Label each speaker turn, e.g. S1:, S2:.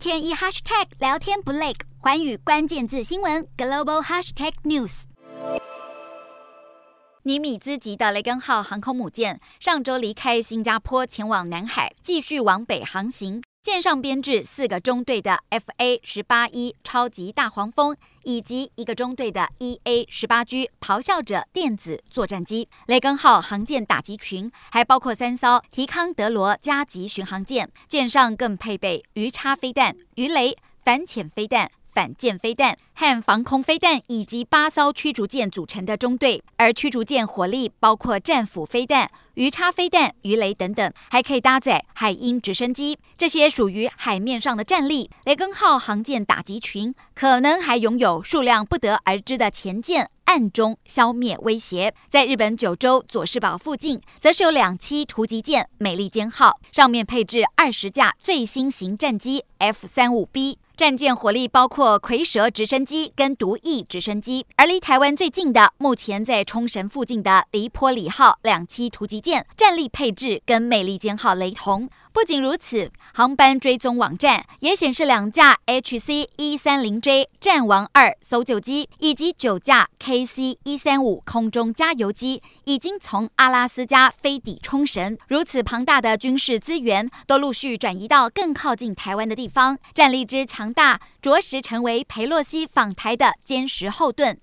S1: 天一 hashtag 聊天不累，环宇关键字新闻 global hashtag news。尼米兹级的雷根号航空母舰上周离开新加坡，前往南海，继续往北航行。舰上编制四个中队的 FA 十八 E 超级大黄蜂，以及一个中队的 EA 十八 G 咆哮者电子作战机。雷根号航舰打击群还包括三艘提康德罗加级巡航舰，舰上更配备鱼叉飞弹、鱼雷、反潜飞弹。反舰飞弹和防空飞弹以及八艘驱逐舰组成的中队，而驱逐舰火力包括战斧飞弹、鱼叉飞弹、鱼雷等等，还可以搭载海鹰直升机。这些属于海面上的战力。雷根号航舰打击群可能还拥有数量不得而知的潜舰，暗中消灭威胁。在日本九州佐世保附近，则是有两栖突击舰美利坚号，上面配置二十架最新型战机 F 三五 B。战舰火力包括蝰蛇直升机跟独翼直升机，而离台湾最近的，目前在冲绳附近的黎波里号两栖突击舰，战力配置跟美利坚号雷同。不仅如此，航班追踪网站也显示两架 HC 一三零 J 战王二搜救机以及九架 KC 一三五空中加油机已经从阿拉斯加飞抵冲绳。如此庞大的军事资源都陆续转移到更靠近台湾的地方，战力之强大，着实成为佩洛西访台的坚实后盾。